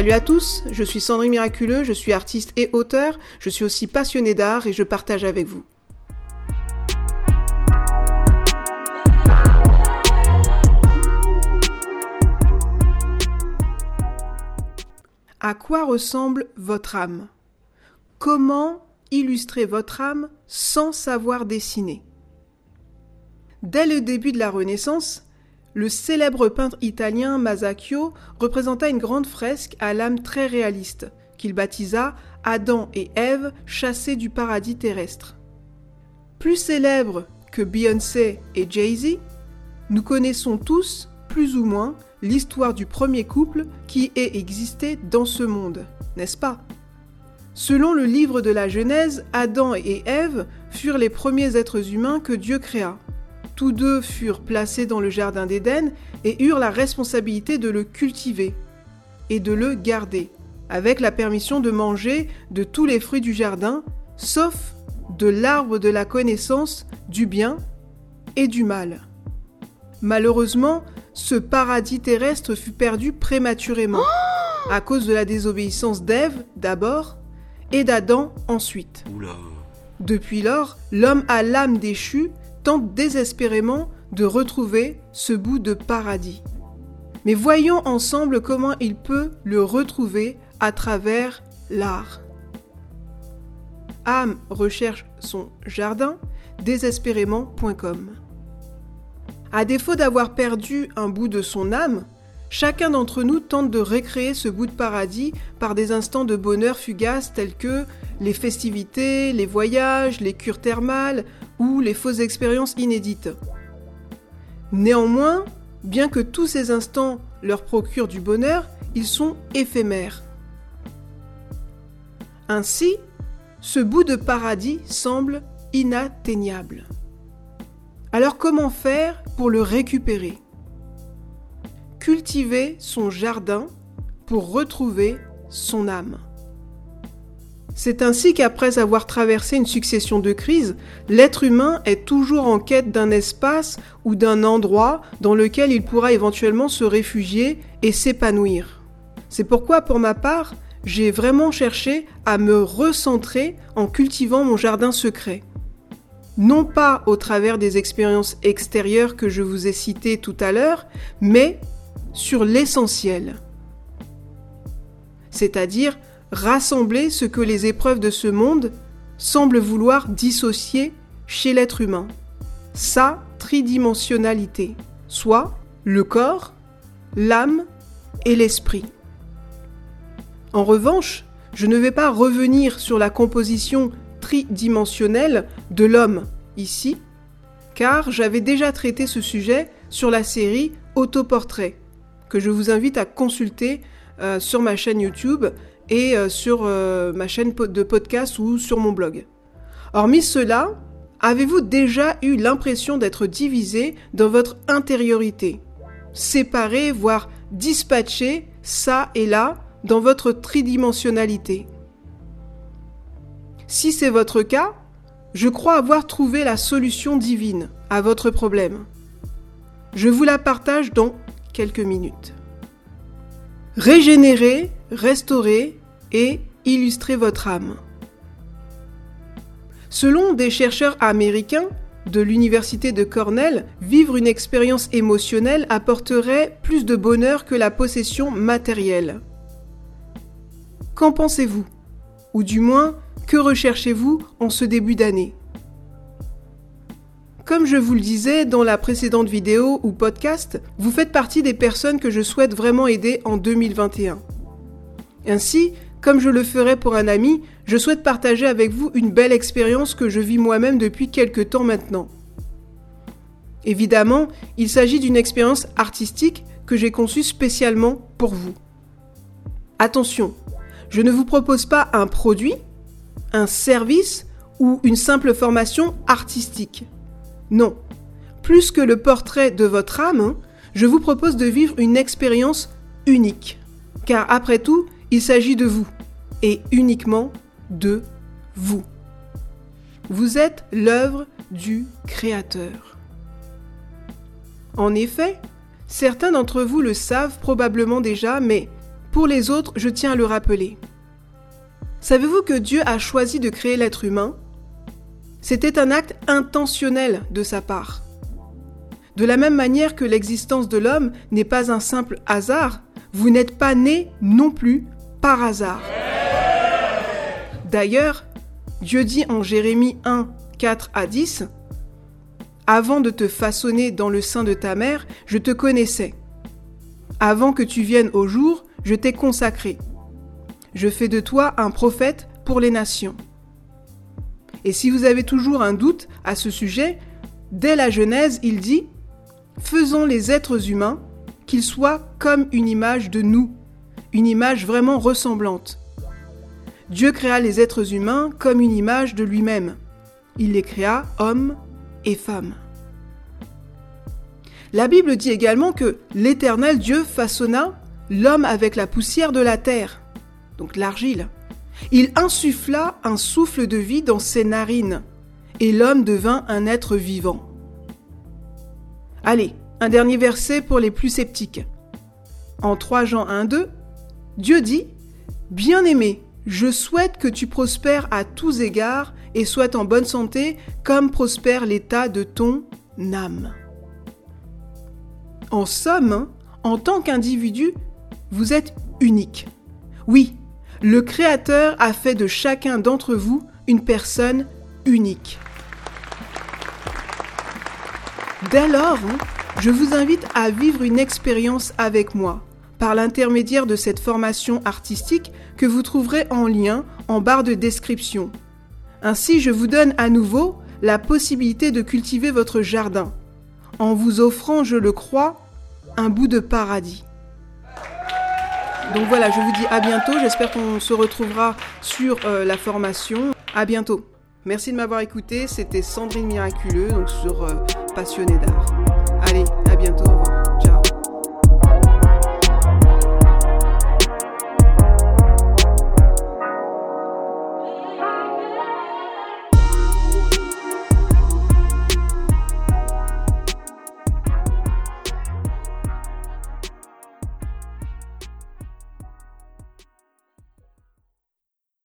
Salut à tous, je suis Sandrine Miraculeux, je suis artiste et auteur, je suis aussi passionné d'art et je partage avec vous. À quoi ressemble votre âme? Comment illustrer votre âme sans savoir dessiner? Dès le début de la Renaissance, le célèbre peintre italien Masaccio représenta une grande fresque à l'âme très réaliste, qu'il baptisa Adam et Ève chassés du paradis terrestre. Plus célèbre que Beyoncé et Jay-Z, nous connaissons tous, plus ou moins, l'histoire du premier couple qui ait existé dans ce monde, n'est-ce pas? Selon le livre de la Genèse, Adam et Ève furent les premiers êtres humains que Dieu créa. Tous deux furent placés dans le Jardin d'Éden et eurent la responsabilité de le cultiver et de le garder, avec la permission de manger de tous les fruits du jardin, sauf de l'arbre de la connaissance du bien et du mal. Malheureusement, ce paradis terrestre fut perdu prématurément, à cause de la désobéissance d'Ève d'abord et d'Adam ensuite. Depuis lors, l'homme à l'âme déchue tente désespérément de retrouver ce bout de paradis. Mais voyons ensemble comment il peut le retrouver à travers l'art. Âme recherche son jardin désespérément.com. À défaut d'avoir perdu un bout de son âme, chacun d'entre nous tente de recréer ce bout de paradis par des instants de bonheur fugaces tels que les festivités, les voyages, les cures thermales ou les fausses expériences inédites. Néanmoins, bien que tous ces instants leur procurent du bonheur, ils sont éphémères. Ainsi, ce bout de paradis semble inatteignable. Alors comment faire pour le récupérer? Cultiver son jardin pour retrouver son âme. C'est ainsi qu'après avoir traversé une succession de crises, l'être humain est toujours en quête d'un espace ou d'un endroit dans lequel il pourra éventuellement se réfugier et s'épanouir. C'est pourquoi, pour ma part, j'ai vraiment cherché à me recentrer en cultivant mon jardin secret. Non pas au travers des expériences extérieures que je vous ai citées tout à l'heure, mais sur l'essentiel. C'est-à-dire rassembler ce que les épreuves de ce monde semblent vouloir dissocier chez l'être humain, sa tridimensionnalité, soit le corps, l'âme et l'esprit. En revanche, je ne vais pas revenir sur la composition tridimensionnelle de l'homme ici, car j'avais déjà traité ce sujet sur la série Autoportrait, que je vous invite à consulter euh, sur ma chaîne YouTube et euh, sur euh, ma chaîne de podcast ou sur mon blog. Hormis cela, avez-vous déjà eu l'impression d'être divisé dans votre intériorité, séparé, voire dispatché, ça et là, dans votre tridimensionnalité? Si c'est votre cas, je crois avoir trouvé la solution divine à votre problème. Je vous la partage dans quelques minutes. Régénérer, restaurer et illustrer votre âme. Selon des chercheurs américains de l'université de Cornell, vivre une expérience émotionnelle apporterait plus de bonheur que la possession matérielle. Qu'en pensez-vous? Ou du moins, que recherchez-vous en ce début d'année? Comme je vous le disais dans la précédente vidéo ou podcast, vous faites partie des personnes que je souhaite vraiment aider en 2021. Ainsi, comme je le ferai pour un ami, je souhaite partager avec vous une belle expérience que je vis moi-même depuis quelque temps maintenant. Évidemment, il s'agit d'une expérience artistique que j'ai conçue spécialement pour vous. Attention, je ne vous propose pas un produit, un service ou une simple formation artistique. Non. Plus que le portrait de votre âme, je vous propose de vivre une expérience unique. Car après tout, il s'agit de vous, et uniquement de vous. Vous êtes l'œuvre du Créateur. En effet, certains d'entre vous le savent probablement déjà, mais Pour les autres, je tiens à le rappeler. Savez-vous que Dieu a choisi de créer l'être humain? C'était un acte intentionnel de sa part. De la même manière que l'existence de l'homme n'est pas un simple hasard, vous n'êtes pas né non plus par hasard. D'ailleurs, Dieu dit en Jérémie 1, 4 à 10, Avant de te façonner dans le sein de ta mère, je te connaissais. Avant que tu viennes au jour, je t'ai consacré. Je fais de toi un prophète pour les nations. Et si vous avez toujours un doute à ce sujet, dès la Genèse, il dit Faisons les êtres humains qu'ils soient comme une image de nous, une image vraiment ressemblante. Dieu créa les êtres humains comme une image de lui-même. Il les créa hommes et femmes. La Bible dit également que l'Éternel Dieu façonna l'homme avec la poussière de la terre, donc l'argile. Il insuffla un souffle de vie dans ses narines, et l'homme devint un être vivant. Allez, un dernier verset pour les plus sceptiques. En 3 Jean 1, 2, Dieu dit Bien-aimé, je souhaite que tu prospères à tous égards et sois en bonne santé comme prospère l'état de ton âme. En somme, en tant qu'individu, vous êtes unique. Oui, le Créateur a fait de chacun d'entre vous une personne unique. Dès lors, je vous invite à vivre une expérience avec moi par l'intermédiaire de cette formation artistique que vous trouverez en lien en barre de description. Ainsi, je vous donne à nouveau la possibilité de cultiver votre jardin, en vous offrant, je le crois, un bout de paradis. Donc voilà, je vous dis à bientôt. J'espère qu'on se retrouvera sur euh, la formation. À bientôt. Merci de m'avoir écouté. C'était Sandrine Miraculeux, donc sur euh, Passionné d'art. Allez, à bientôt. Au revoir.